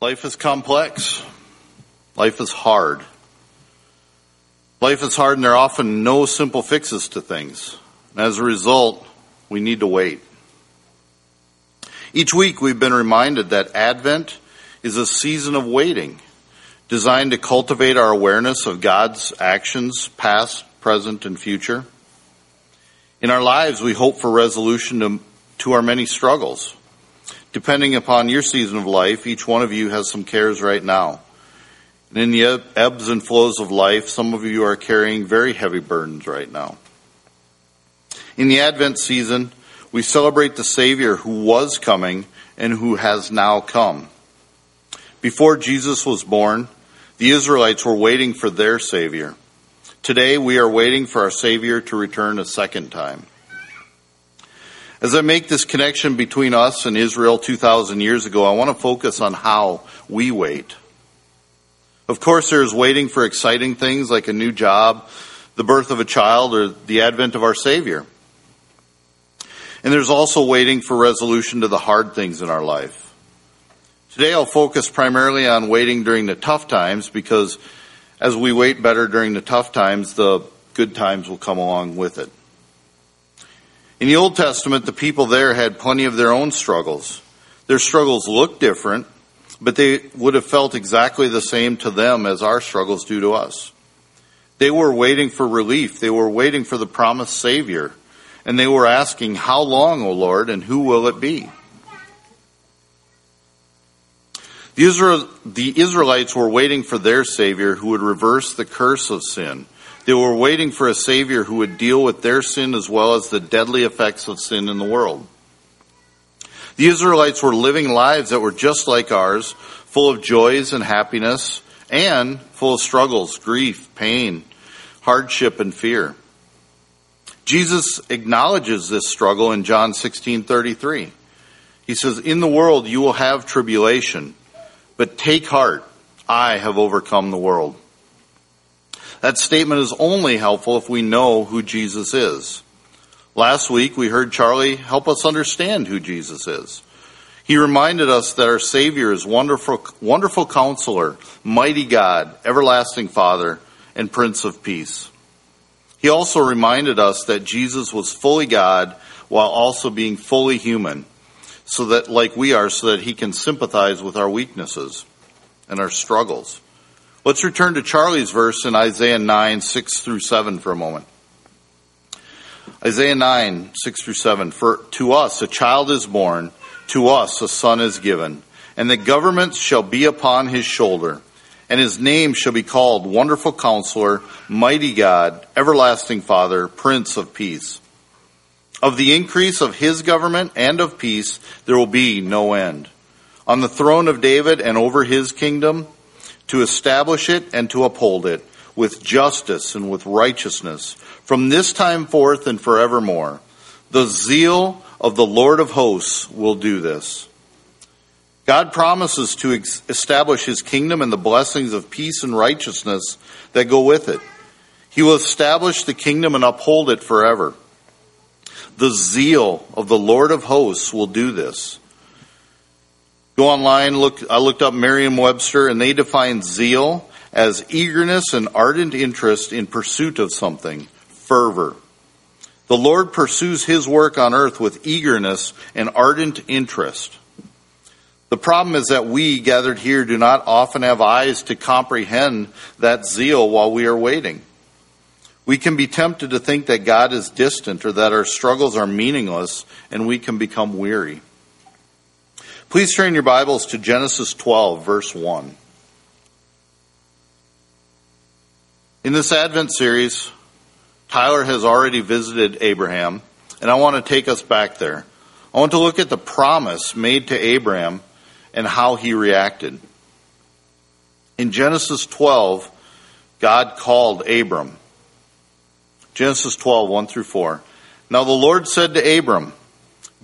Life is complex. Life is hard. Life is hard and there are often no simple fixes to things. And as a result, we need to wait. Each week we've been reminded that Advent is a season of waiting designed to cultivate our awareness of God's actions, past, present, and future. In our lives, we hope for resolution to, to our many struggles. Depending upon your season of life, each one of you has some cares right now. And in the ebbs and flows of life, some of you are carrying very heavy burdens right now. In the Advent season, we celebrate the Savior who was coming and who has now come. Before Jesus was born, the Israelites were waiting for their Savior. Today we are waiting for our Savior to return a second time. As I make this connection between us and Israel 2,000 years ago, I want to focus on how we wait. Of course, there is waiting for exciting things like a new job, the birth of a child, or the advent of our Savior. And there's also waiting for resolution to the hard things in our life. Today I'll focus primarily on waiting during the tough times because as we wait better during the tough times, the good times will come along with it. In the Old Testament, the people there had plenty of their own struggles. Their struggles looked different, but they would have felt exactly the same to them as our struggles do to us. They were waiting for relief. They were waiting for the promised Savior. And they were asking, How long, O Lord, and who will it be? The, Israelites were waiting for their Savior who would reverse the curse of sin. They were waiting for a Savior who would deal with their sin as well as the deadly effects of sin in the world. The Israelites were living lives that were just like ours, full of joys and happiness, and full of struggles, grief, pain, hardship, and fear. Jesus acknowledges this struggle in John 16:33. He says, "In the world you will have tribulation, but take heart, I have overcome the world. That statement is only helpful if we know who Jesus is. Last week we heard Charlie help us understand who Jesus is. He reminded us that our Savior is wonderful, wonderful counselor, mighty God, everlasting Father, and Prince of Peace. He also reminded us that Jesus was fully God while also being fully human so that, like we are, so that he can sympathize with our weaknesses and our struggles. Let's return to Charlie's verse in Isaiah 9, 6 through 7 for a moment. Isaiah 9, 6 through 7. For to us a child is born, to us a son is given, and the government shall be upon his shoulder, and his name shall be called Wonderful Counselor, Mighty God, Everlasting Father, Prince of Peace. Of the increase of his government and of peace, there will be no end. On the throne of David and over his kingdom, to establish it and to uphold it with justice and with righteousness from this time forth and forevermore. The zeal of the Lord of hosts will do this. God promises to establish his kingdom and the blessings of peace and righteousness that go with it. He will establish the kingdom and uphold it forever. The zeal of the Lord of hosts will do this. Go online, look, I looked up Merriam Webster, and they define zeal as eagerness and ardent interest in pursuit of something, fervor. The Lord pursues his work on earth with eagerness and ardent interest. The problem is that we gathered here do not often have eyes to comprehend that zeal while we are waiting. We can be tempted to think that God is distant or that our struggles are meaningless and we can become weary. Please turn your Bibles to Genesis 12, verse 1. In this Advent series, Tyler has already visited Abraham, and I want to take us back there. I want to look at the promise made to Abraham and how he reacted. In Genesis 12, God called Abram. Genesis 12, 1 through 4. Now the Lord said to Abram,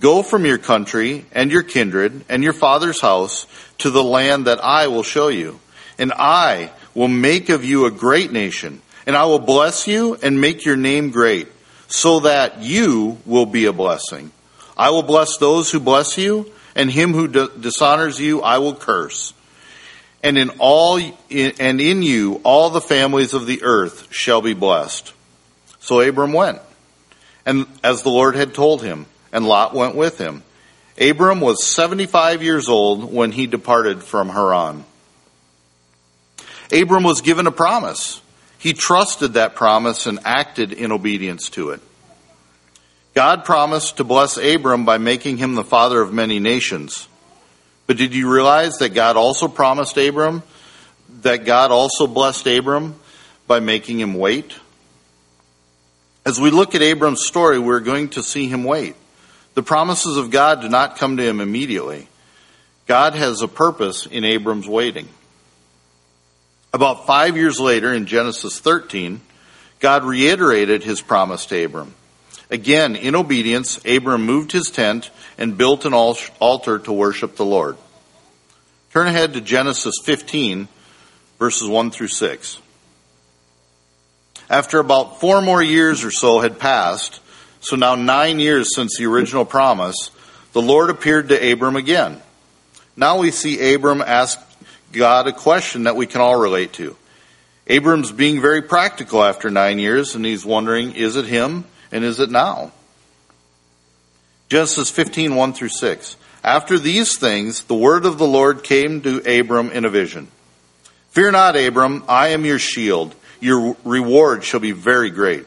Go from your country and your kindred and your father's house to the land that I will show you. And I will make of you a great nation, and I will bless you and make your name great, so that you will be a blessing. I will bless those who bless you, and him who dishonors you I will curse. and in all and in you all the families of the earth shall be blessed. So Abram went, and as the Lord had told him, and Lot went with him. Abram was 75 years old when he departed from Haran. Abram was given a promise. He trusted that promise and acted in obedience to it. God promised to bless Abram by making him the father of many nations. But did you realize that God also promised Abram that God also blessed Abram by making him wait? As we look at Abram's story, we're going to see him wait. The promises of God do not come to him immediately. God has a purpose in Abram's waiting. About five years later, in Genesis 13, God reiterated his promise to Abram. Again, in obedience, Abram moved his tent and built an altar to worship the Lord. Turn ahead to Genesis 15, verses 1 through 6. After about four more years or so had passed, so now nine years since the original promise, the Lord appeared to Abram again. Now we see Abram ask God a question that we can all relate to. Abram's being very practical after nine years, and he's wondering, is it him and is it now? Genesis 15, 1 through 6. After these things, the word of the Lord came to Abram in a vision. Fear not, Abram, I am your shield. Your reward shall be very great.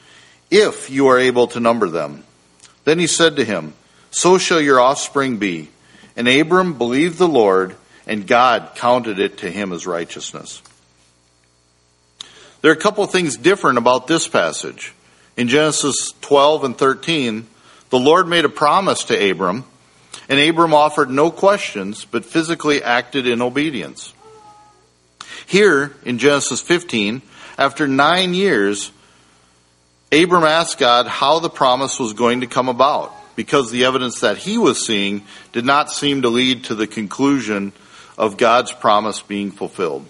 if you are able to number them. Then he said to him, So shall your offspring be. And Abram believed the Lord, and God counted it to him as righteousness. There are a couple of things different about this passage. In Genesis 12 and 13, the Lord made a promise to Abram, and Abram offered no questions, but physically acted in obedience. Here, in Genesis 15, after nine years, Abram asked God how the promise was going to come about, because the evidence that he was seeing did not seem to lead to the conclusion of God's promise being fulfilled.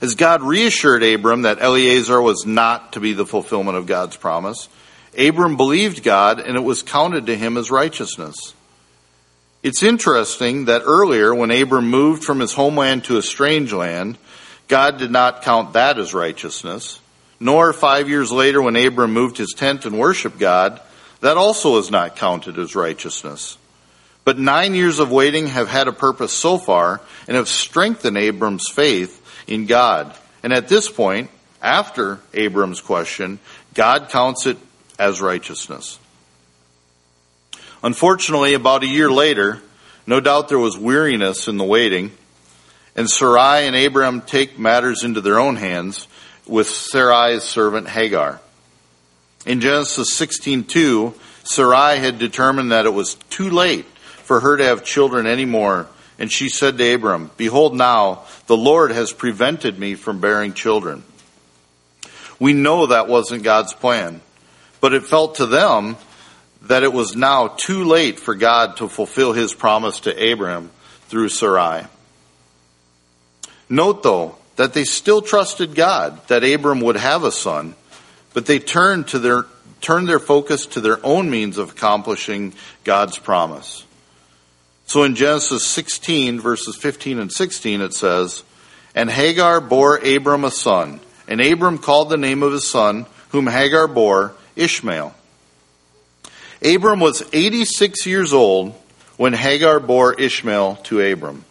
As God reassured Abram that Eliezer was not to be the fulfillment of God's promise, Abram believed God and it was counted to him as righteousness. It's interesting that earlier, when Abram moved from his homeland to a strange land, God did not count that as righteousness. Nor five years later, when Abram moved his tent and worshiped God, that also is not counted as righteousness. But nine years of waiting have had a purpose so far and have strengthened Abram's faith in God. And at this point, after Abram's question, God counts it as righteousness. Unfortunately, about a year later, no doubt there was weariness in the waiting, and Sarai and Abram take matters into their own hands with Sarai's servant Hagar. In Genesis 16:2, Sarai had determined that it was too late for her to have children anymore and she said to Abram, Behold, now the Lord has prevented me from bearing children. We know that wasn't God's plan, but it felt to them that it was now too late for God to fulfill his promise to Abraham through Sarai. Note though that they still trusted God that Abram would have a son, but they turned to their turned their focus to their own means of accomplishing God's promise. So in Genesis 16, verses 15 and 16, it says, And Hagar bore Abram a son, and Abram called the name of his son, whom Hagar bore, Ishmael. Abram was 86 years old when Hagar bore Ishmael to Abram.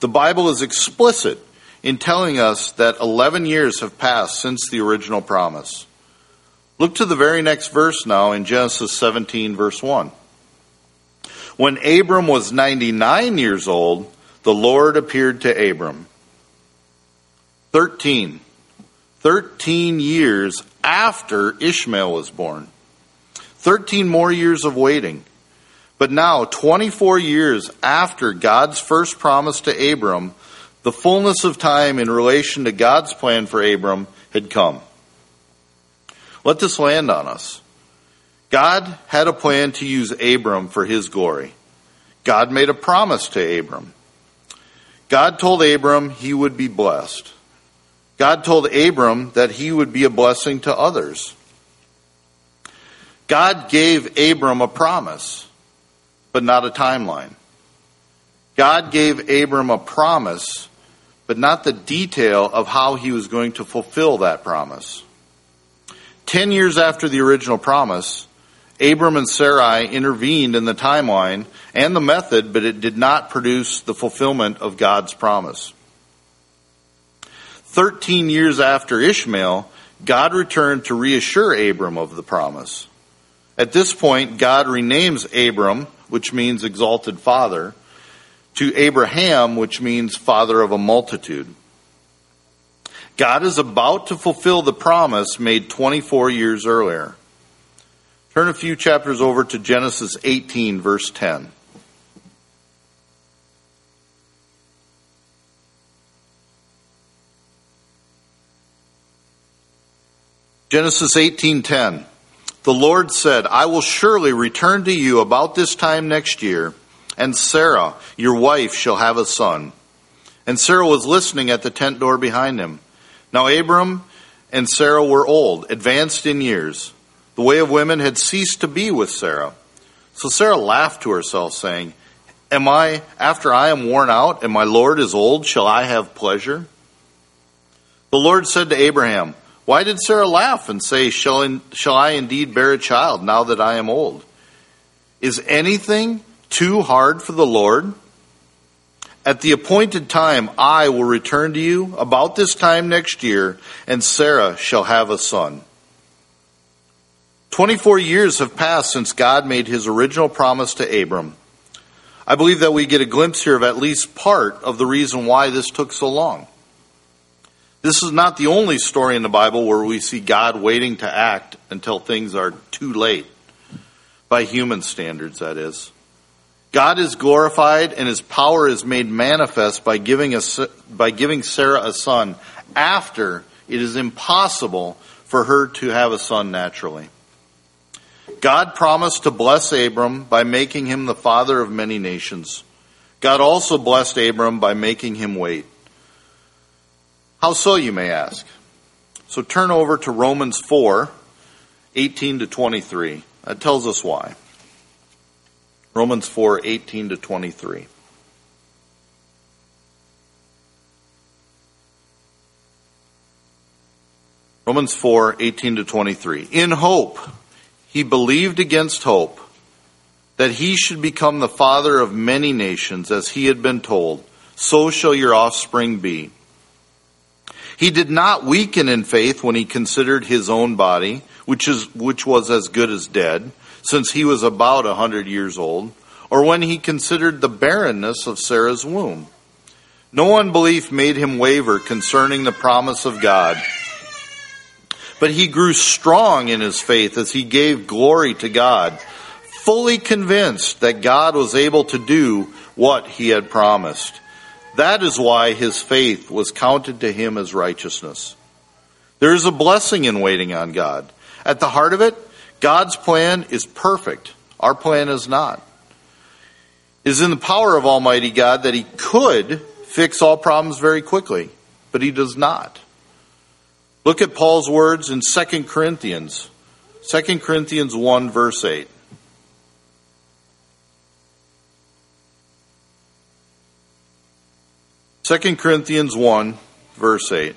The Bible is explicit in telling us that 11 years have passed since the original promise. Look to the very next verse now in Genesis 17, verse 1. When Abram was 99 years old, the Lord appeared to Abram. 13. 13 years after Ishmael was born. 13 more years of waiting. But now, 24 years after God's first promise to Abram, the fullness of time in relation to God's plan for Abram had come. Let this land on us. God had a plan to use Abram for his glory. God made a promise to Abram. God told Abram he would be blessed. God told Abram that he would be a blessing to others. God gave Abram a promise, but not a timeline. God gave Abram a promise, but not the detail of how he was going to fulfill that promise. Ten years after the original promise, Abram and Sarai intervened in the timeline and the method, but it did not produce the fulfillment of God's promise. Thirteen years after Ishmael, God returned to reassure Abram of the promise. At this point, God renames Abram, which means exalted father, to Abraham, which means father of a multitude. God is about to fulfill the promise made 24 years earlier. Turn a few chapters over to Genesis 18, verse 10. Genesis 18:10 The Lord said, I will surely return to you about this time next year, and Sarah, your wife, shall have a son. And Sarah was listening at the tent door behind him. Now Abram and Sarah were old, advanced in years. The way of women had ceased to be with Sarah. So Sarah laughed to herself, saying, Am I, after I am worn out and my Lord is old, shall I have pleasure? The Lord said to Abraham, Why did Sarah laugh and say, Shall, in, shall I indeed bear a child now that I am old? Is anything too hard for the Lord? At the appointed time, I will return to you about this time next year, and Sarah shall have a son. 24 years have passed since God made his original promise to Abram. I believe that we get a glimpse here of at least part of the reason why this took so long. This is not the only story in the Bible where we see God waiting to act until things are too late. By human standards, that is. God is glorified and his power is made manifest by giving, a, by giving Sarah a son after it is impossible for her to have a son naturally. God promised to bless Abram by making him the father of many nations. God also blessed Abram by making him wait. How so, you may ask? So turn over to Romans 4, 18 to 23. That tells us why. Romans 4, 18 to 23. Romans 4, 18 to 23. In hope, he believed against hope that he should become the father of many nations, as he had been told, so shall your offspring be. He did not weaken in faith when he considered his own body, which is, which was as good as dead, since he was about a hundred years old, or when he considered the barrenness of Sarah's womb. No unbelief made him waver concerning the promise of God but he grew strong in his faith as he gave glory to God, fully convinced that God was able to do what he had promised. That is why his faith was counted to him as righteousness. There is a blessing in waiting on God. At the heart of it, God's plan is perfect. Our plan is not. It is in the power of Almighty God that He could fix all problems very quickly, but He does not. Look at Paul's words in 2 Corinthians. 2 Corinthians 1 verse 8. Second Corinthians 1 verse 8.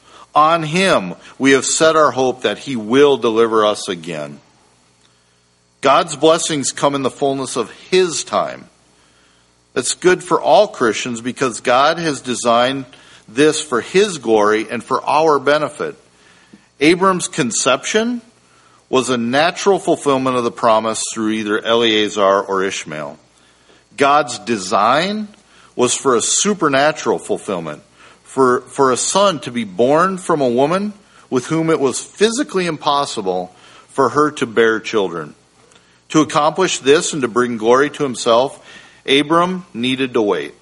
On Him we have set our hope that He will deliver us again. God's blessings come in the fullness of His time. That's good for all Christians because God has designed this for His glory and for our benefit. Abram's conception was a natural fulfillment of the promise through either Eliezer or Ishmael. God's design was for a supernatural fulfillment, for, for a son to be born from a woman with whom it was physically impossible for her to bear children. To accomplish this and to bring glory to himself, Abram needed to wait.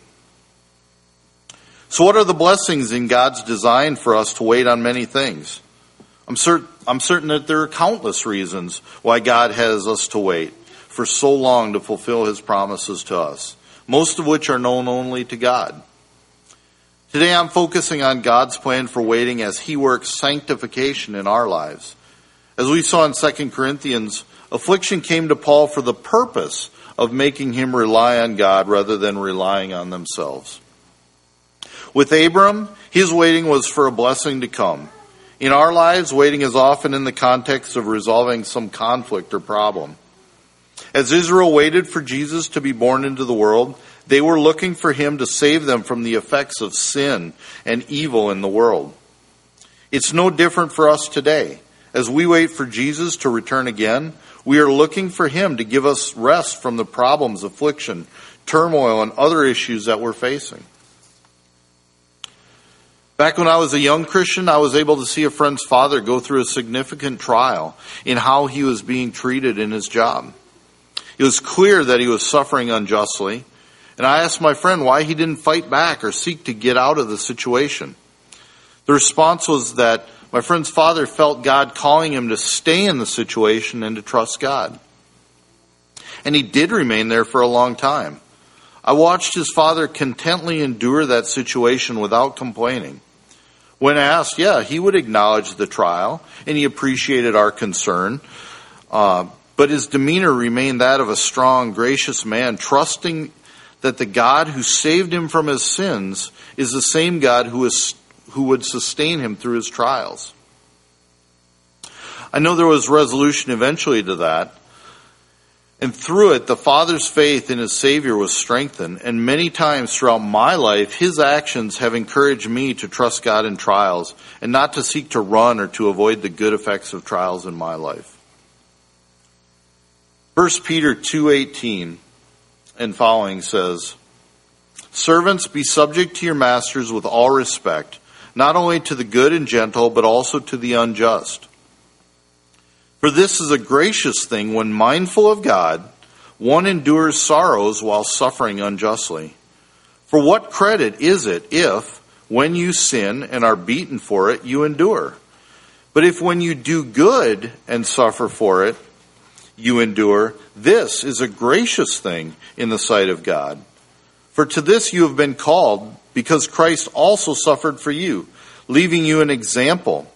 So, what are the blessings in God's design for us to wait on many things? I'm, cert- I'm certain that there are countless reasons why God has us to wait for so long to fulfill his promises to us, most of which are known only to God. Today I'm focusing on God's plan for waiting as he works sanctification in our lives. As we saw in 2 Corinthians, affliction came to Paul for the purpose of making him rely on God rather than relying on themselves. With Abram, his waiting was for a blessing to come. In our lives, waiting is often in the context of resolving some conflict or problem. As Israel waited for Jesus to be born into the world, they were looking for him to save them from the effects of sin and evil in the world. It's no different for us today. As we wait for Jesus to return again, we are looking for him to give us rest from the problems, affliction, turmoil, and other issues that we're facing. Back when I was a young Christian, I was able to see a friend's father go through a significant trial in how he was being treated in his job. It was clear that he was suffering unjustly, and I asked my friend why he didn't fight back or seek to get out of the situation. The response was that my friend's father felt God calling him to stay in the situation and to trust God. And he did remain there for a long time. I watched his father contently endure that situation without complaining. When asked, yeah, he would acknowledge the trial and he appreciated our concern. Uh, but his demeanor remained that of a strong, gracious man, trusting that the God who saved him from his sins is the same God who, is, who would sustain him through his trials. I know there was resolution eventually to that, and through it, the Father's faith in his Savior was strengthened, and many times throughout my life, his actions have encouraged me to trust God in trials and not to seek to run or to avoid the good effects of trials in my life. 1 Peter 2:18 and following says, "Servants be subject to your masters with all respect, not only to the good and gentle, but also to the unjust." For this is a gracious thing when mindful of God, one endures sorrows while suffering unjustly. For what credit is it if, when you sin and are beaten for it, you endure? But if when you do good and suffer for it, you endure, this is a gracious thing in the sight of God. For to this you have been called, because Christ also suffered for you, leaving you an example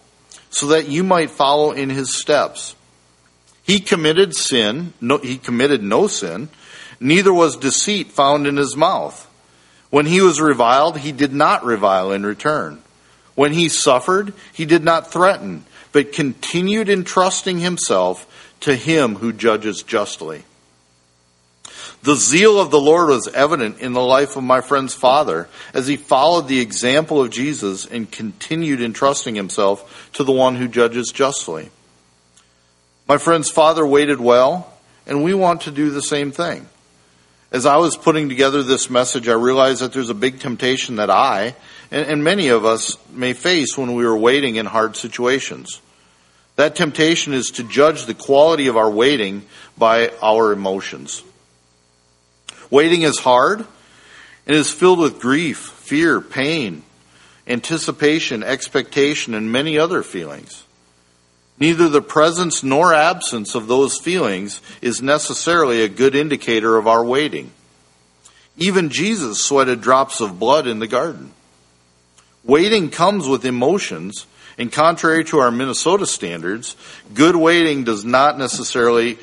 so that you might follow in his steps. He committed sin, no, he committed no sin, neither was deceit found in his mouth. When he was reviled, he did not revile in return. When he suffered, he did not threaten, but continued entrusting himself to him who judges justly. The zeal of the Lord was evident in the life of my friend's father as he followed the example of Jesus and continued entrusting himself to the one who judges justly. My friend's father waited well, and we want to do the same thing. As I was putting together this message, I realized that there's a big temptation that I and, and many of us may face when we are waiting in hard situations. That temptation is to judge the quality of our waiting by our emotions. Waiting is hard and is filled with grief, fear, pain, anticipation, expectation, and many other feelings. Neither the presence nor absence of those feelings is necessarily a good indicator of our waiting. Even Jesus sweated drops of blood in the garden. Waiting comes with emotions, and contrary to our Minnesota standards, good waiting does not necessarily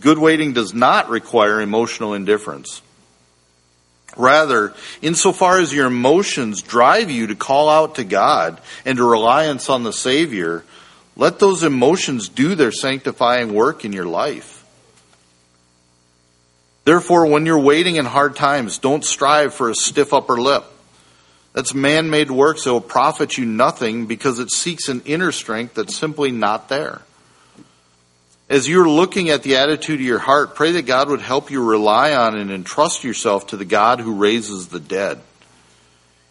Good waiting does not require emotional indifference. Rather, insofar as your emotions drive you to call out to God and to reliance on the Savior, let those emotions do their sanctifying work in your life. Therefore, when you're waiting in hard times, don't strive for a stiff upper lip. That's man made works that will profit you nothing because it seeks an inner strength that's simply not there. As you're looking at the attitude of your heart, pray that God would help you rely on and entrust yourself to the God who raises the dead.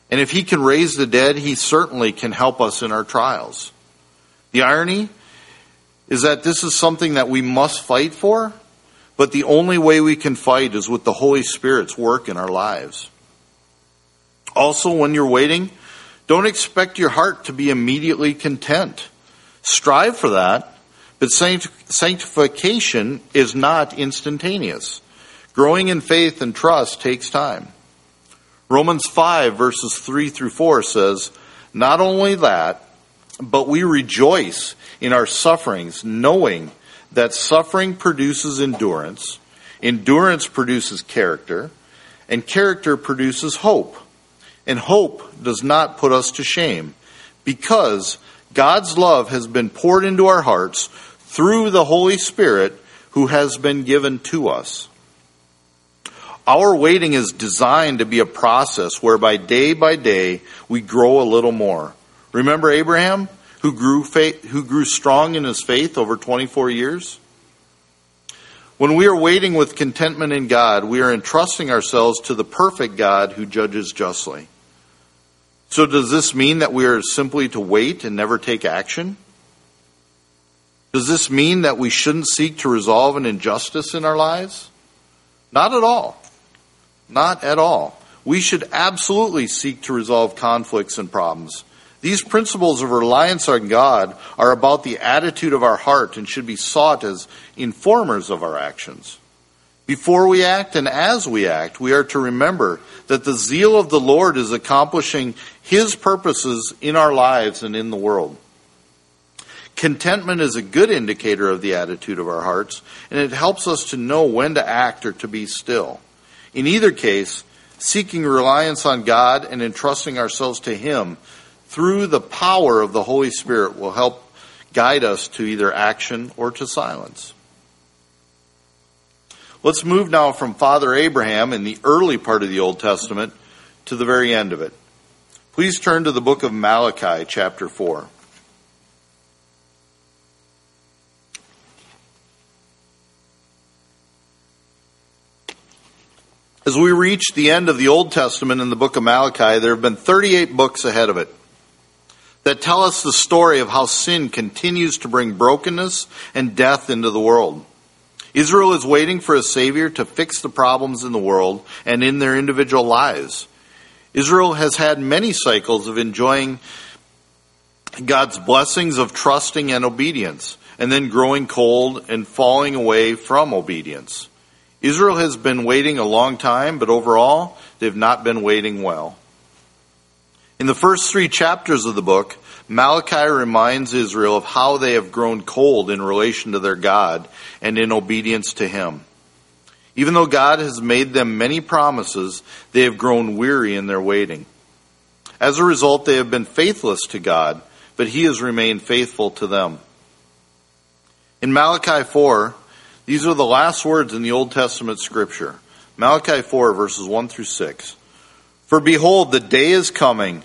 And if He can raise the dead, He certainly can help us in our trials. The irony is that this is something that we must fight for, but the only way we can fight is with the Holy Spirit's work in our lives. Also, when you're waiting, don't expect your heart to be immediately content. Strive for that, but sanctification is not instantaneous. Growing in faith and trust takes time. Romans 5 verses 3 through 4 says, Not only that, but we rejoice in our sufferings, knowing that suffering produces endurance, endurance produces character, and character produces hope. And hope does not put us to shame, because God's love has been poured into our hearts through the Holy Spirit who has been given to us. Our waiting is designed to be a process whereby day by day we grow a little more. Remember Abraham? who grew, faith, who grew strong in his faith over 24 years? When we are waiting with contentment in God, we are entrusting ourselves to the perfect God who judges justly. So, does this mean that we are simply to wait and never take action? Does this mean that we shouldn't seek to resolve an injustice in our lives? Not at all. Not at all. We should absolutely seek to resolve conflicts and problems. These principles of reliance on God are about the attitude of our heart and should be sought as informers of our actions. Before we act and as we act, we are to remember that the zeal of the Lord is accomplishing His purposes in our lives and in the world. Contentment is a good indicator of the attitude of our hearts, and it helps us to know when to act or to be still. In either case, seeking reliance on God and entrusting ourselves to Him through the power of the Holy Spirit will help guide us to either action or to silence. Let's move now from Father Abraham in the early part of the Old Testament to the very end of it. Please turn to the book of Malachi, chapter 4. As we reach the end of the Old Testament in the book of Malachi, there have been 38 books ahead of it that tell us the story of how sin continues to bring brokenness and death into the world. Israel is waiting for a Savior to fix the problems in the world and in their individual lives. Israel has had many cycles of enjoying God's blessings of trusting and obedience, and then growing cold and falling away from obedience. Israel has been waiting a long time, but overall, they've not been waiting well. In the first three chapters of the book, Malachi reminds Israel of how they have grown cold in relation to their God and in obedience to Him. Even though God has made them many promises, they have grown weary in their waiting. As a result, they have been faithless to God, but He has remained faithful to them. In Malachi 4, these are the last words in the Old Testament scripture. Malachi 4, verses 1 through 6. For behold, the day is coming,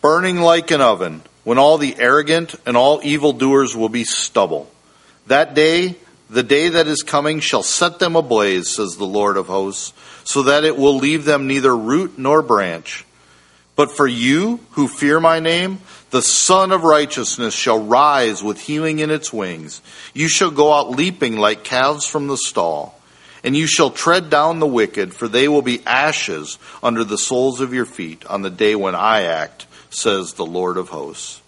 burning like an oven, when all the arrogant and all evildoers will be stubble. That day, the day that is coming, shall set them ablaze, says the Lord of hosts, so that it will leave them neither root nor branch. But for you who fear my name, the Sun of Righteousness shall rise with healing in its wings. You shall go out leaping like calves from the stall and you shall tread down the wicked, for they will be ashes under the soles of your feet on the day when I act, says the Lord of hosts.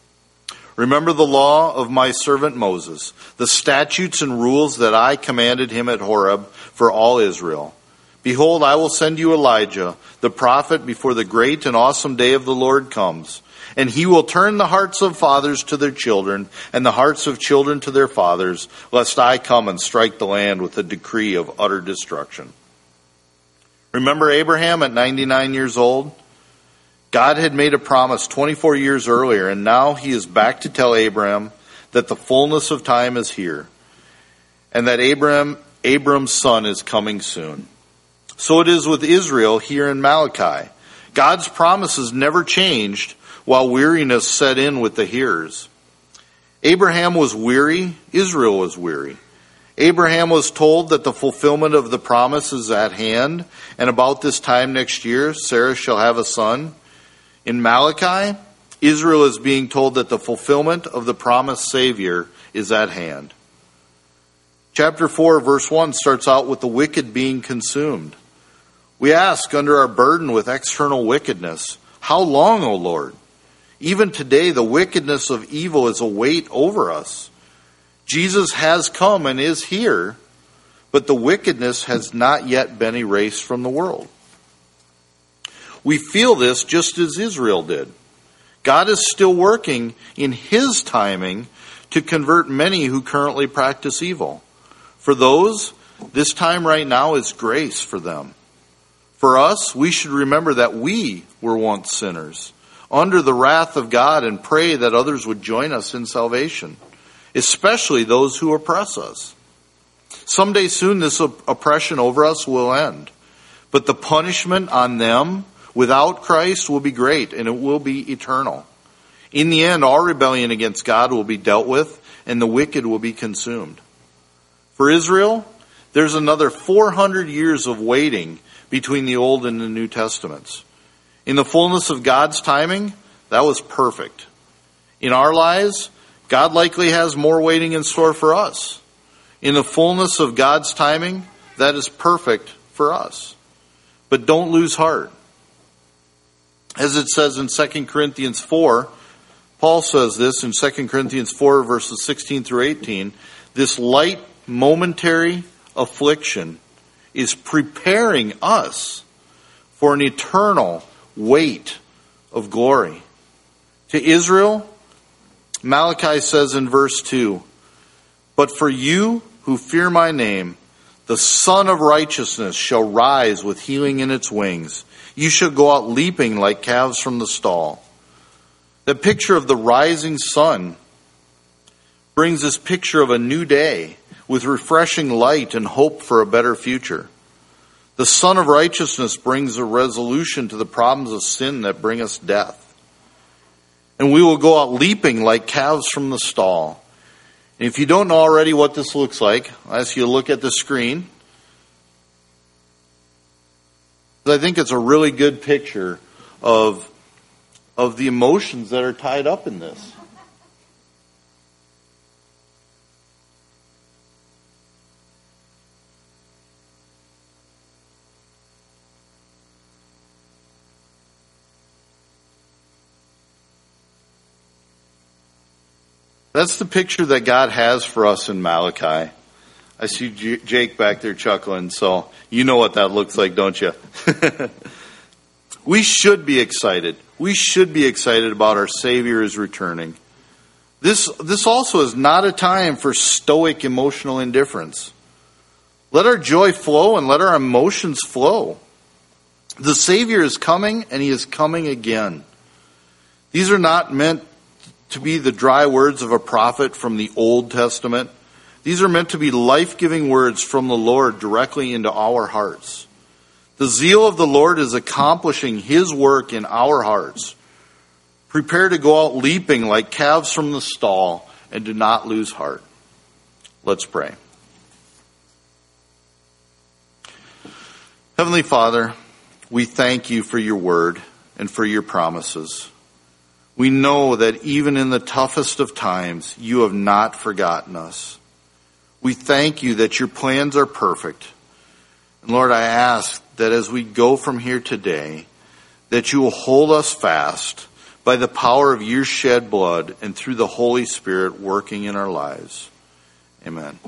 Remember the law of my servant Moses, the statutes and rules that I commanded him at Horeb for all Israel. Behold, I will send you Elijah, the prophet, before the great and awesome day of the Lord comes and he will turn the hearts of fathers to their children, and the hearts of children to their fathers, lest I come and strike the land with a decree of utter destruction. Remember Abraham at 99 years old? God had made a promise 24 years earlier, and now he is back to tell Abraham that the fullness of time is here, and that Abraham, Abram's son is coming soon. So it is with Israel here in Malachi. God's promises never changed while weariness set in with the hearers. Abraham was weary, Israel was weary. Abraham was told that the fulfillment of the promise is at hand, and about this time next year, Sarah shall have a son. In Malachi, Israel is being told that the fulfillment of the promised Savior is at hand. Chapter 4, verse 1 starts out with the wicked being consumed. We ask, under our burden with external wickedness, How long, O Lord? Even today, the wickedness of evil is a weight over us. Jesus has come and is here, but the wickedness has not yet been erased from the world. We feel this just as Israel did. God is still working in His timing to convert many who currently practice evil. For those, this time right now is grace for them. For us, we should remember that we were once sinners, under the wrath of God, and pray that others would join us in salvation, especially those who oppress us. Someday soon, this oppression over us will end, but the punishment on them without Christ will be great, and it will be eternal. In the end, all rebellion against God will be dealt with, and the wicked will be consumed. For Israel, there's another 400 years of waiting between the Old and the New Testaments. In the fullness of God's timing, that was perfect. In our lives, God likely has more waiting in store for us. In the fullness of God's timing, that is perfect for us. But don't lose heart. As it says in 2 Corinthians 4, Paul says this in 2 Corinthians 4, verses 16 through 18 this light momentary affliction is preparing us for an eternal weight of glory. To Israel, Malachi says in verse 2 But for you who fear my name, the Sun of Righteousness shall rise with healing in its wings. You shall go out leaping like calves from the stall. The picture of the rising sun brings this picture of a new day with refreshing light and hope for a better future. The Sun of Righteousness brings a resolution to the problems of sin that bring us death. And we will go out leaping like calves from the stall. And if you don't know already what this looks like, I ask you to look at the screen. I think it's a really good picture of, of the emotions that are tied up in this. That's the picture that God has for us in Malachi. I see Jake back there chuckling, so you know what that looks like, don't you? we should be excited. We should be excited about our Savior is returning. This, this also is not a time for stoic emotional indifference. Let our joy flow and let our emotions flow. The Savior is coming and He is coming again. These are not meant to be the dry words of a prophet from the Old Testament. These are meant to be life giving words from the Lord directly into our hearts. The zeal of the Lord is accomplishing His work in our hearts. Prepare to go out leaping like calves from the stall and do not lose heart. Let's pray. Heavenly Father, we thank you for your word and for your promises. We know that even in the toughest of times, you have not forgotten us. We thank you that your plans are perfect. And Lord, I ask that as we go from here today, that you will hold us fast by the power of your shed blood and through the Holy Spirit working in our lives. Amen.